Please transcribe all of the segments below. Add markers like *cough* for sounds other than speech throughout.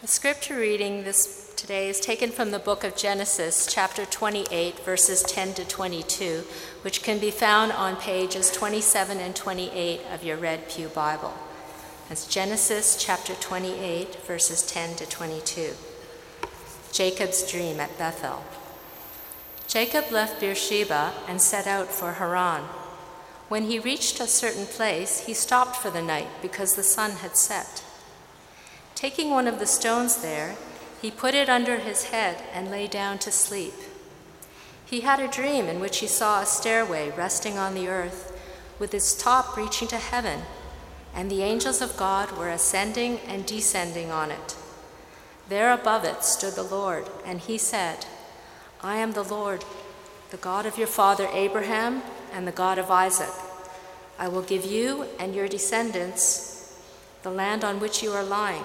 The scripture reading this today is taken from the book of Genesis, chapter 28, verses 10 to 22, which can be found on pages 27 and 28 of your Red Pew Bible. That's Genesis chapter 28, verses 10 to 22. Jacob's dream at Bethel. Jacob left Beersheba and set out for Haran. When he reached a certain place, he stopped for the night because the sun had set. Taking one of the stones there, he put it under his head and lay down to sleep. He had a dream in which he saw a stairway resting on the earth, with its top reaching to heaven, and the angels of God were ascending and descending on it. There above it stood the Lord, and he said, I am the Lord, the God of your father Abraham and the God of Isaac. I will give you and your descendants the land on which you are lying.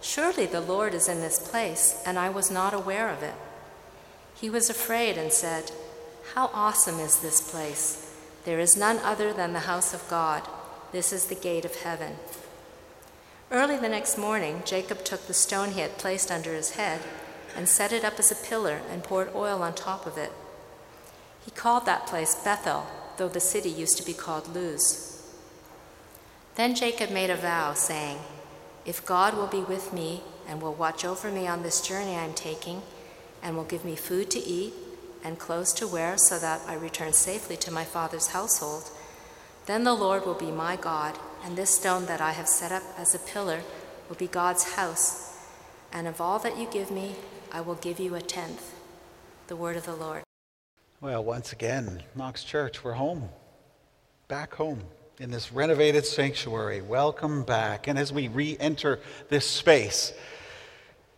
Surely the Lord is in this place, and I was not aware of it. He was afraid and said, How awesome is this place! There is none other than the house of God. This is the gate of heaven. Early the next morning, Jacob took the stone he had placed under his head and set it up as a pillar and poured oil on top of it. He called that place Bethel, though the city used to be called Luz. Then Jacob made a vow, saying, if God will be with me and will watch over me on this journey I'm taking, and will give me food to eat and clothes to wear so that I return safely to my father's household, then the Lord will be my God, and this stone that I have set up as a pillar will be God's house. And of all that you give me, I will give you a tenth. The word of the Lord. Well, once again, Knox Church, we're home, back home in this renovated sanctuary. Welcome back. And as we re enter this space,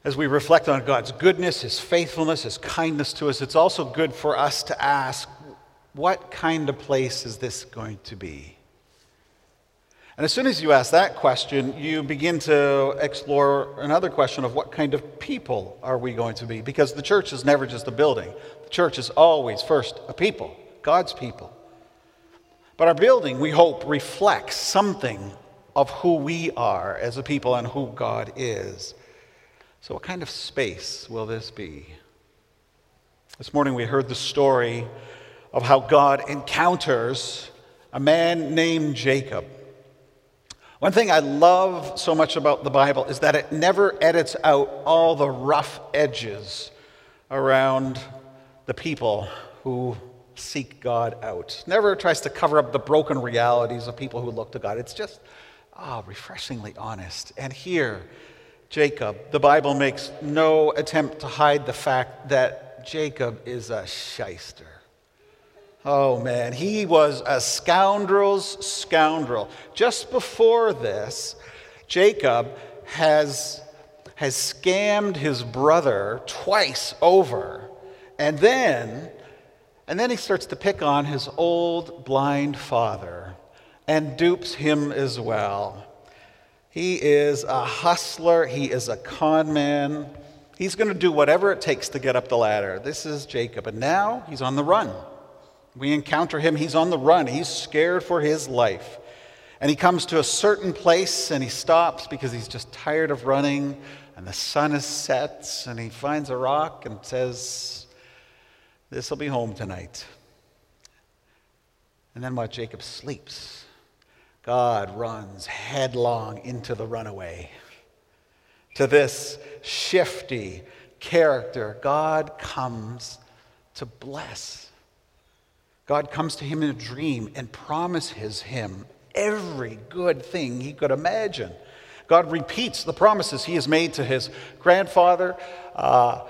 as we reflect on God's goodness, His faithfulness, His kindness to us, it's also good for us to ask what kind of place is this going to be? And as soon as you ask that question, you begin to explore another question of what kind of people are we going to be? Because the church is never just a building, the church is always first a people, God's people. But our building, we hope, reflects something of who we are as a people and who God is. So, what kind of space will this be? This morning we heard the story of how God encounters a man named Jacob. One thing I love so much about the Bible is that it never edits out all the rough edges around the people who seek God out. Never tries to cover up the broken realities of people who look to God. It's just, ah, oh, refreshingly honest. And here, Jacob, the Bible makes no attempt to hide the fact that Jacob is a shyster. Oh man, he was a scoundrel's scoundrel. Just before this, Jacob has, has scammed his brother twice over. And then and then he starts to pick on his old blind father and dupes him as well. He is a hustler, he is a con man. He's going to do whatever it takes to get up the ladder. This is Jacob. And now he's on the run. We encounter him, he's on the run. He's scared for his life. And he comes to a certain place and he stops because he's just tired of running. And the sun is set and he finds a rock and says, this will be home tonight. And then while Jacob sleeps, God runs headlong into the runaway. To this shifty character, God comes to bless. God comes to him in a dream and promises him every good thing he could imagine. God repeats the promises he has made to his grandfather. Uh,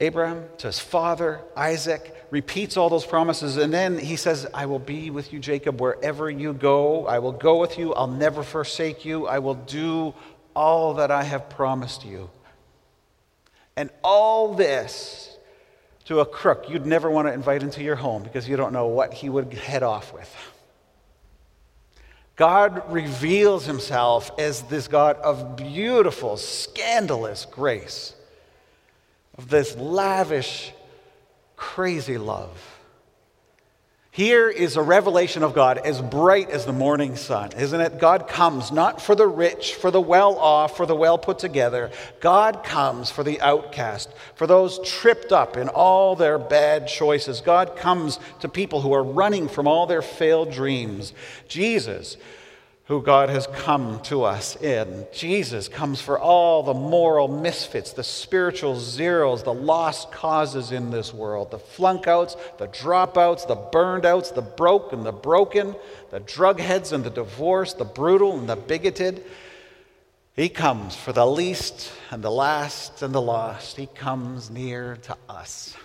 Abraham, to his father, Isaac, repeats all those promises. And then he says, I will be with you, Jacob, wherever you go. I will go with you. I'll never forsake you. I will do all that I have promised you. And all this to a crook you'd never want to invite into your home because you don't know what he would head off with. God reveals himself as this God of beautiful, scandalous grace, of this lavish, crazy love. Here is a revelation of God as bright as the morning sun, isn't it? God comes not for the rich, for the well off, for the well put together. God comes for the outcast, for those tripped up in all their bad choices. God comes to people who are running from all their failed dreams. Jesus who God has come to us in. Jesus comes for all the moral misfits, the spiritual zeros, the lost causes in this world, the flunkouts, the dropouts, the burned outs, the broke and the broken, the drug heads and the divorced, the brutal and the bigoted. He comes for the least and the last and the lost. He comes near to us.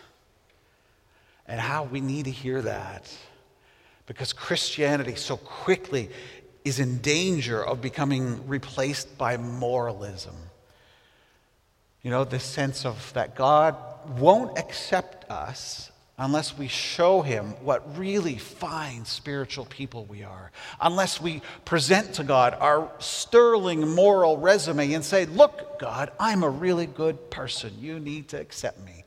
And how we need to hear that because Christianity so quickly is in danger of becoming replaced by moralism. You know, this sense of that God won't accept us unless we show him what really fine spiritual people we are, unless we present to God our sterling moral resume and say, Look, God, I'm a really good person. You need to accept me.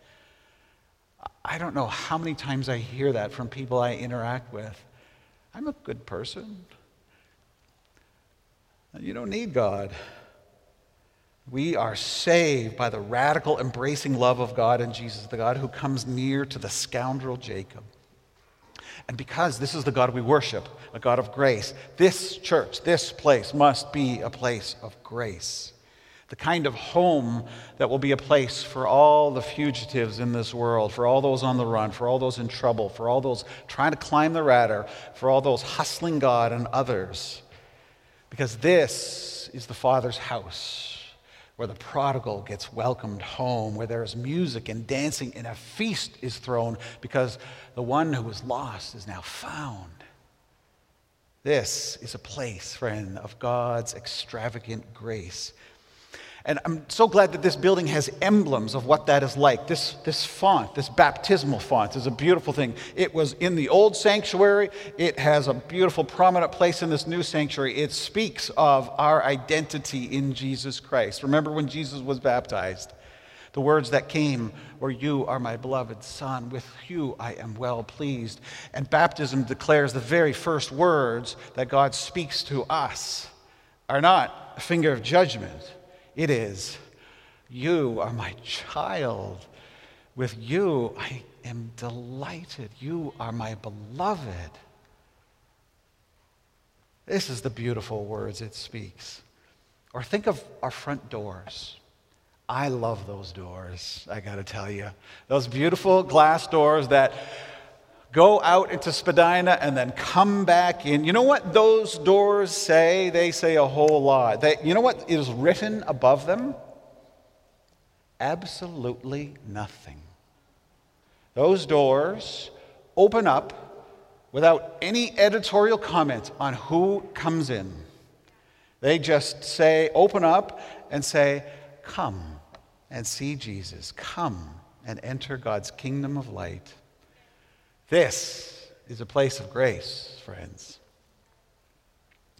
I don't know how many times I hear that from people I interact with. I'm a good person. You don't need God. We are saved by the radical embracing love of God and Jesus, the God who comes near to the scoundrel Jacob. And because this is the God we worship, a God of grace, this church, this place must be a place of grace. The kind of home that will be a place for all the fugitives in this world, for all those on the run, for all those in trouble, for all those trying to climb the ladder, for all those hustling God and others. Because this is the Father's house where the prodigal gets welcomed home, where there is music and dancing, and a feast is thrown because the one who was lost is now found. This is a place, friend, of God's extravagant grace. And I'm so glad that this building has emblems of what that is like. This, this font, this baptismal font, is a beautiful thing. It was in the old sanctuary. It has a beautiful, prominent place in this new sanctuary. It speaks of our identity in Jesus Christ. Remember when Jesus was baptized? The words that came were, You are my beloved Son. With you I am well pleased. And baptism declares the very first words that God speaks to us are not a finger of judgment it is, You are my child. With you I am delighted. You are my beloved. This is the beautiful words it speaks. Or think of our front doors. I love those doors, I got to tell you. Those beautiful glass doors that go out into Spadina and then come back in. You know what those doors say? They say a whole lot. They, you know what is written above them? Absolutely nothing. Those doors open up without any editorial comment on who comes in. They just say, open up and say, Come and see Jesus. Come and enter God's kingdom of light. This is a place of grace, friends.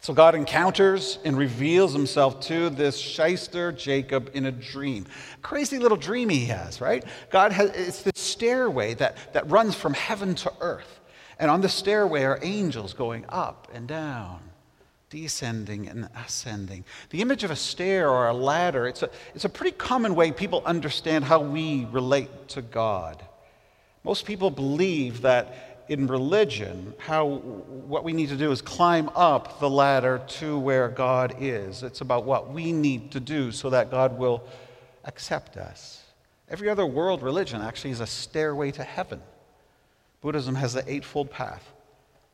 So God encounters and reveals himself to this shyster Jacob in a dream. Crazy little dream he has, right? God has it's this stairway that, that runs from heaven to earth. And on the stairway are angels going up and down, descending and ascending. The image of a stair or a ladder, it's a, it's a pretty common way people understand how we relate to God. Most people believe that in religion, how, what we need to do is climb up the ladder to where God is. It's about what we need to do so that God will accept us. Every other world religion actually is a stairway to heaven. Buddhism has the Eightfold Path.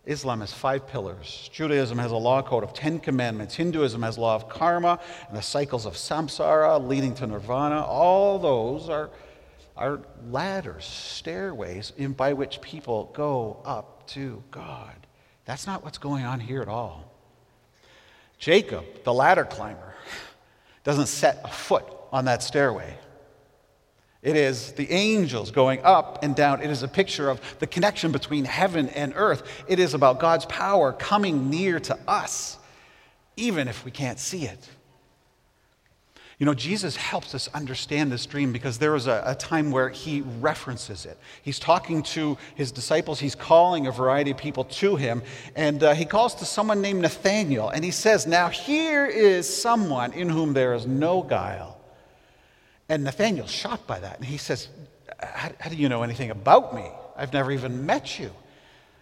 Islam has five pillars. Judaism has a law code of Ten Commandments. Hinduism has law of karma and the cycles of samsara leading to nirvana. All those are are ladders, stairways in, by which people go up to God. That's not what's going on here at all. Jacob, the ladder climber, doesn't set a foot on that stairway. It is the angels going up and down. It is a picture of the connection between heaven and earth. It is about God's power coming near to us, even if we can't see it. You know, Jesus helps us understand this dream because there was a, a, time where he references it. He's talking to his disciples, he's calling a variety of people to him, and uh, he calls to someone named Nathanael, and he says, Now here is someone in whom there is no guile. And Nathanael's shocked by that, and he says, how, how do you know anything about me? I've never even met you.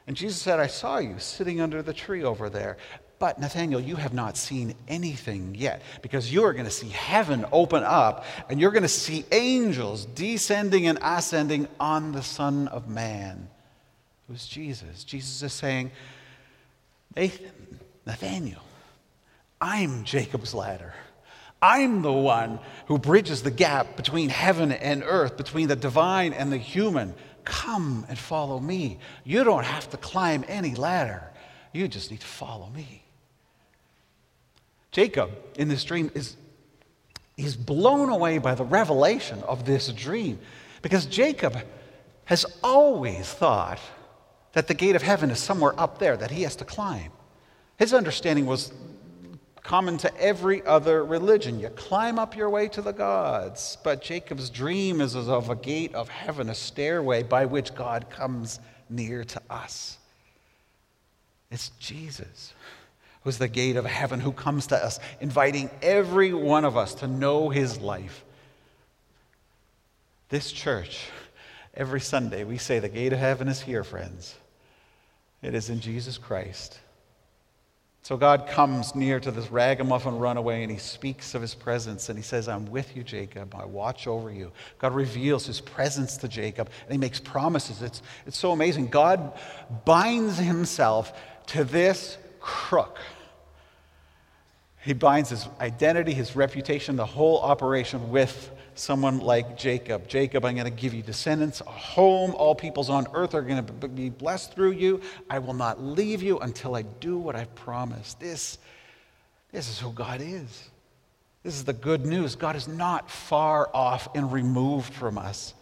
And Jesus said, I saw you sitting under the tree over there. But Nathanael, you have not seen anything yet because you are going to see heaven open up and you're going to see angels descending and ascending on the Son of Man, who's Jesus. Jesus is saying, Nathan, Nathanael, I'm Jacob's ladder. I'm the one who bridges the gap between heaven and earth, between the divine and the human. Come and follow me. You don't have to climb any ladder. You just need to follow me. Jacob in this dream is he's blown away by the revelation of this dream because Jacob has always thought that the gate of heaven is somewhere up there that he has to climb. His understanding was common to every other religion. You climb up your way to the gods. But Jacob's dream is of a gate of heaven, a stairway by which God comes near to us. It's Jesus who's the gate of heaven, who comes to us, inviting every one of us to know his life. This church, every Sunday, we say the gate of heaven is here, friends. It is in Jesus Christ. So God comes near to this ragamuffin runaway and he speaks of his presence and he says, I'm with you, Jacob. I watch over you. God reveals his presence to Jacob and he makes promises. It's, it's so amazing. God binds himself to this crook. He binds his identity, his reputation, the whole operation with someone like Jacob. Jacob, I'm going to give you descendants, a home. All peoples on earth are going to be blessed through you. I will not leave you until I do what I've promised. This, this is who God is. This is the good news. God is not far off and removed from us.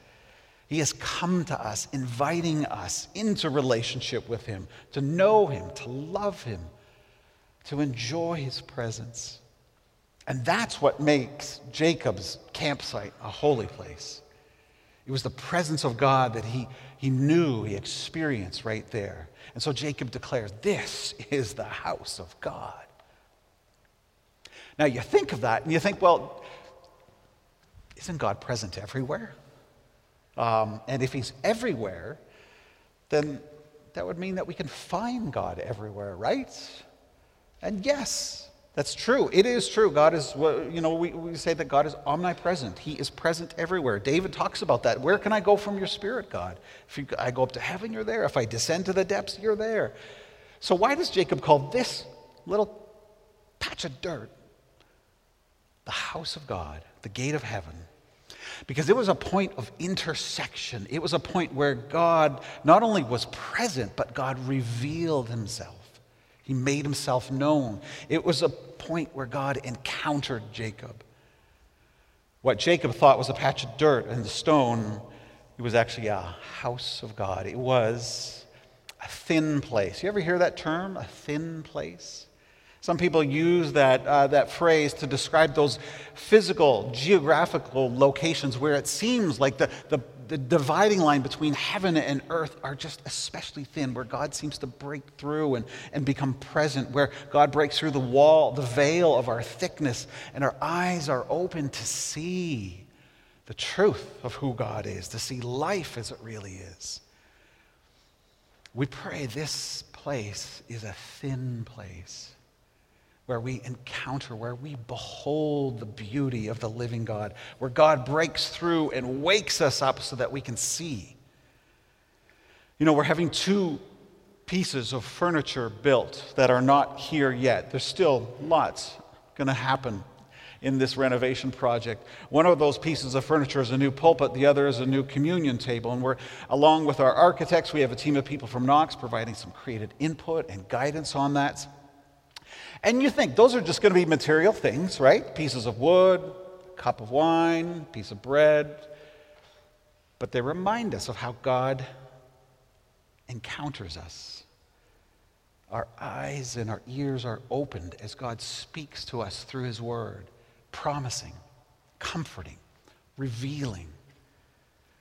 He has come to us, inviting us into relationship with Him, to know Him, to love Him, to enjoy His presence. And that's what makes Jacob's campsite a holy place. It was the presence of God that he, he knew, he experienced right there. And so Jacob declares, This is the house of God. Now you think of that and you think, well, isn't God present everywhere? Um, and if he's everywhere, then that would mean that we can find God everywhere, right? And yes, that's true. It is true. God is, you know, we, we say that God is omnipresent. He is present everywhere. David talks about that. Where can I go from your spirit, God? If you, I go up to heaven, you're there. If I descend to the depths, you're there. So why does Jacob call this little patch of dirt the house of God, the gate of heaven? Because it was a point of intersection. It was a point where God not only was present, but God revealed himself. He made himself known. It was a point where God encountered Jacob. What Jacob thought was a patch of dirt and the stone, it was actually a house of God. It was a thin place. You ever hear that term, a thin place? Some people use that, uh, that phrase to describe those physical, geographical locations where it seems like the, the, the dividing line between heaven and earth are just especially thin, where God seems to break through and, and become present, where God breaks through the wall, the veil of our thickness, and our eyes are open to see the truth of who God is, to see life as it really is. We pray this place is a thin place where we encounter, where we behold the beauty of the living God, where God breaks through and wakes us up so that we can see. You know, we're having two pieces of furniture built that are not here yet. There's still lots going to happen in this renovation project. One of those pieces of furniture is a new pulpit, the other is a new communion table. And we're, along with our architects, we have a team of people from Knox providing some creative input and guidance on that. And you think those are just going to be material things, right? Pieces of wood, cup of wine, piece of bread. but they remind us of how God encounters us. Our eyes and our ears are opened as God speaks to us through His Word, promising, comforting, revealing.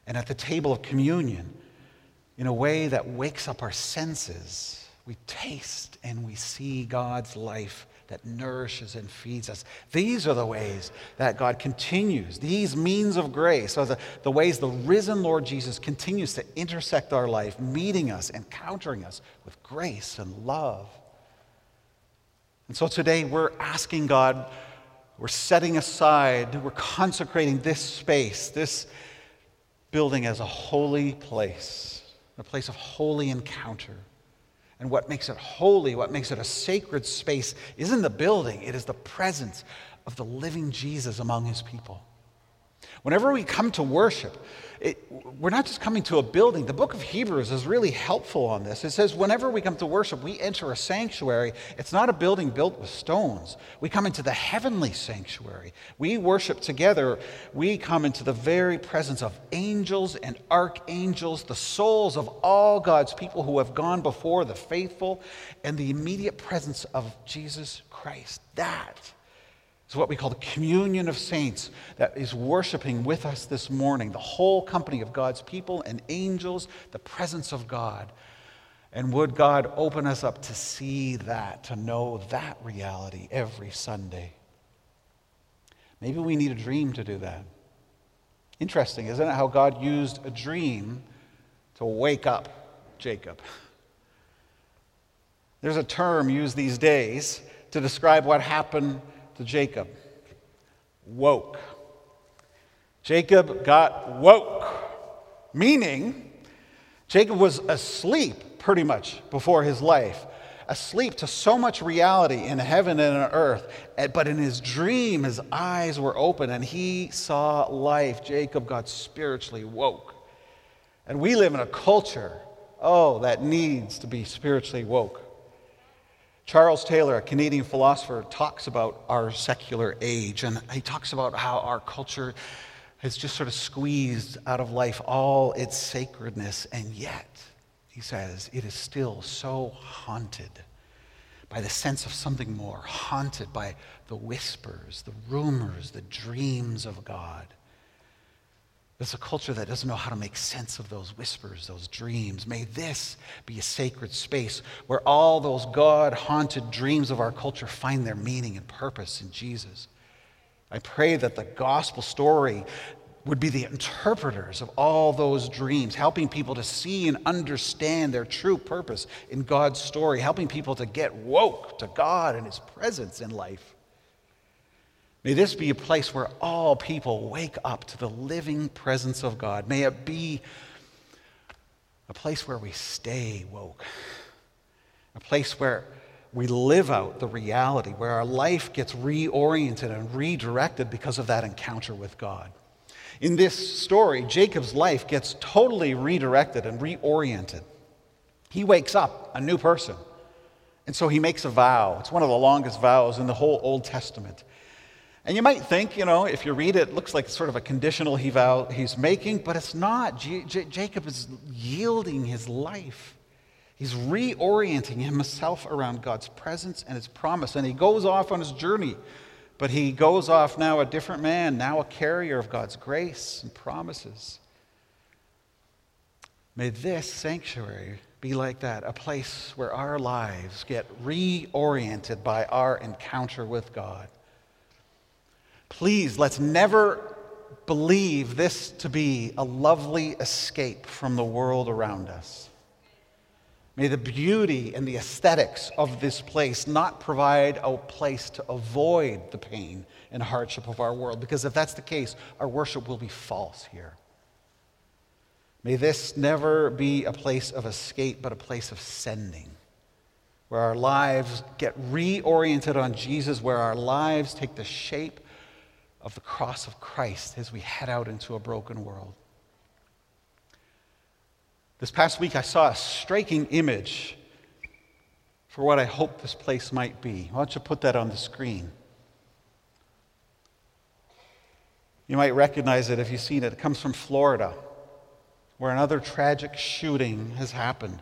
And at the table of communion, in a way that wakes up our senses, we taste and we see God's life that nourishes and feeds us. These are the ways that God continues, these means of grace are the, the ways the risen Lord Jesus continues to intersect our life, meeting us, encountering us with grace and love. And so today we're asking God, we're setting aside, we're consecrating this space, this building as a holy place, a place of holy encounter. And what makes it holy, what makes it a sacred space, isn't the building, it is the presence of the living Jesus among his people. Whenever we come to worship, it, we're not just coming to a building. The book of Hebrews is really helpful on this. It says, whenever we come to worship, we enter a sanctuary. It's not a building built with stones. We come into the heavenly sanctuary. We worship together. We come into the very presence of angels and archangels, the souls of all God's people who have gone before, the faithful, and the immediate presence of Jesus Christ. That it's what we call the communion of saints that is worshiping with us this morning, the whole company of God's people and angels, the presence of God. And would God open us up to see that, to know that reality every Sunday? Maybe we need a dream to do that. Interesting, isn't it, how God used a dream to wake up Jacob? *laughs* There's a term used these days to describe what happened to Jacob woke. Jacob got woke, meaning Jacob was asleep pretty much before his life, asleep to so much reality in heaven and on earth. But in his dream, his eyes were open and he saw life. Jacob got spiritually woke. And we live in a culture, oh, that needs to be spiritually woke. Charles Taylor, a Canadian philosopher, talks about our secular age, and he talks about how our culture has just sort of squeezed out of life all its sacredness, and yet, he says, it is still so haunted by the sense of something more, haunted by the whispers, the rumors, the dreams of God. It's a culture that doesn't know how to make sense of those whispers, those dreams. May this be a sacred space where all those God haunted dreams of our culture find their meaning and purpose in Jesus. I pray that the gospel story would be the interpreters of all those dreams, helping people to see and understand their true purpose in God's story, helping people to get woke to God and His presence in life. May this be a place where all people wake up to the living presence of God. May it be a place where we stay woke, a place where we live out the reality, where our life gets reoriented and redirected because of that encounter with God. In this story, Jacob's life gets totally redirected and reoriented. He wakes up a new person. And so he makes a vow. It's one of the longest vows in the whole Old Testament. And you might think, you know, if you read it, it looks like sort of a conditional he's making, but it's not. J- J- Jacob is yielding his life. He's reorienting himself around God's presence and his promise. And he goes off on his journey, but he goes off now a different man, now a carrier of God's grace and promises. May this sanctuary be like that, a place where our lives get reoriented by our encounter with God. Please, let's never believe this to be a lovely escape from the world around us. May the beauty and the aesthetics of this place not provide a place to avoid the pain and hardship of our world, because if that's the case, our worship will be false here. May this never be a place of escape, but a place of sending, where our lives get reoriented on Jesus, where our lives take the shape of the cross of Christ as we head out into a broken world. This past week, I saw a striking image for what I hope this place might be. Why don't you put that on the screen? You might recognize it if you've seen it. It comes from Florida. where another tragic shooting has happened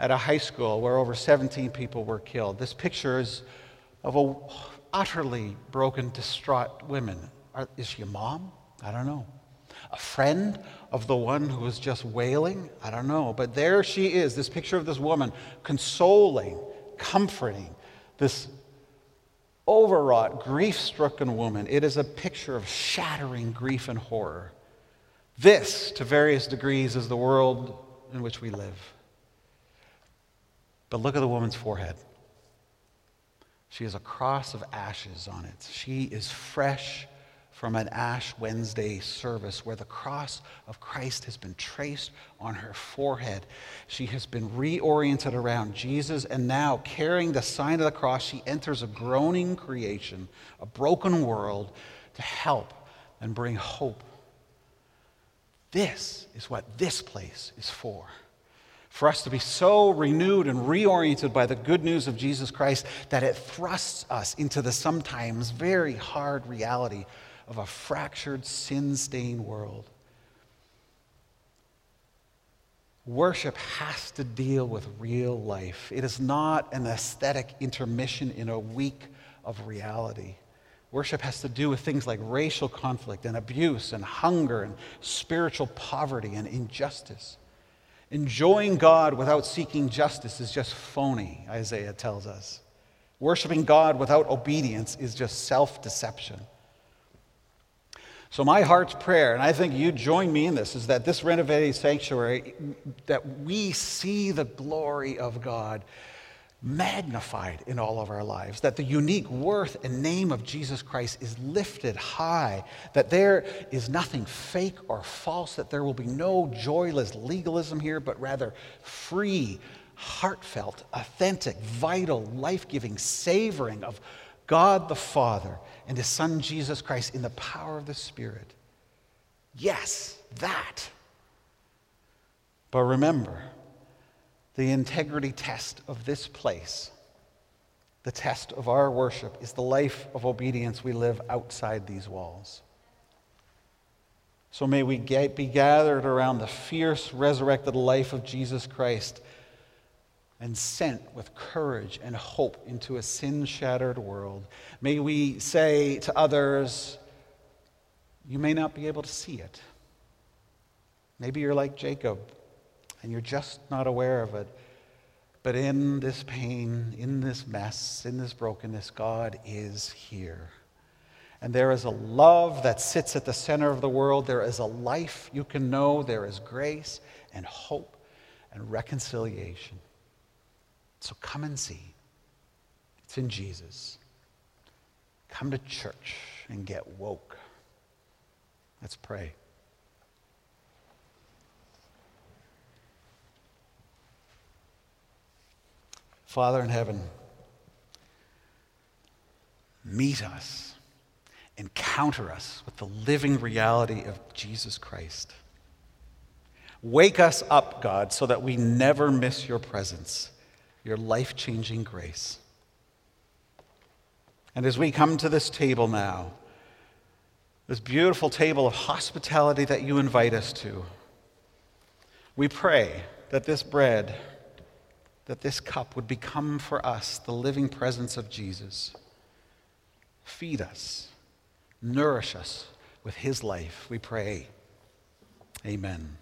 at a high school where over 17 people were killed. This picture is of a utterly broken, distraught woman. Is she a mom? I don't know. A friend of the one who was just wailing? I don't know. But there she is, this picture of this woman consoling, comforting this overwrought, grief stricken woman. It is a picture of shattering grief and horror. This, to various degrees, is the world in which we live. But look at the woman's forehead. She has a cross of ashes on it. She is fresh from an Ash Wednesday service where the cross of Christ has been traced on her forehead. She has been reoriented around Jesus, and now, carrying the sign of the cross, she enters a groaning creation, a broken world, to help and bring hope. This is what this place is for for us to be so renewed and reoriented by the good news of Jesus Christ that it thrusts us into the sometimes very hard reality of a fractured, sin stained world. Worship has to deal with real life. It is not an aesthetic intermission in a week of reality. Worship has to do with things like racial conflict and abuse and hunger and spiritual poverty and injustice. Enjoying God without seeking justice is just phony, Isaiah tells us. Worshipping God without obedience is just self deception. So, my heart's prayer, and I think you join me in this, is that this renovated sanctuary, that we see the glory of God magnified in all of our lives, that the unique worth and name of Jesus Christ is lifted high, that there is nothing fake or false, that there will be no joyless legalism here, but rather free, heartfelt, authentic, vital, life giving savoring of God the Father and His Son Jesus Christ in the power of the Spirit. Yes, that. But remember, the integrity test of this place, the test of our worship, is the life of obedience we live outside these walls. So may we get, be gathered around the fierce, resurrected life of Jesus Christ and sent with courage and hope into a sin shattered world. May we say to others, You may not be able to see it. Maybe you're like Jacob and you're just not aware of it. But in this pain, in this mess, in this brokenness, God is here. And there is a love that sits at the center of the world. There is a life you can know. There is grace and hope and reconciliation. So come and see. It's in Jesus. Come to church and get woke. Let's pray. Father in heaven, meet us, encounter us with the living reality of Jesus Christ. Wake us up, God, so that we never miss your presence, your life changing grace. And as we come to this table now, this beautiful table of hospitality that you invite us to, we pray that this bread, that this cup would become for us the living presence of Jesus. Feed us, nourish us with his life, we pray. Amen.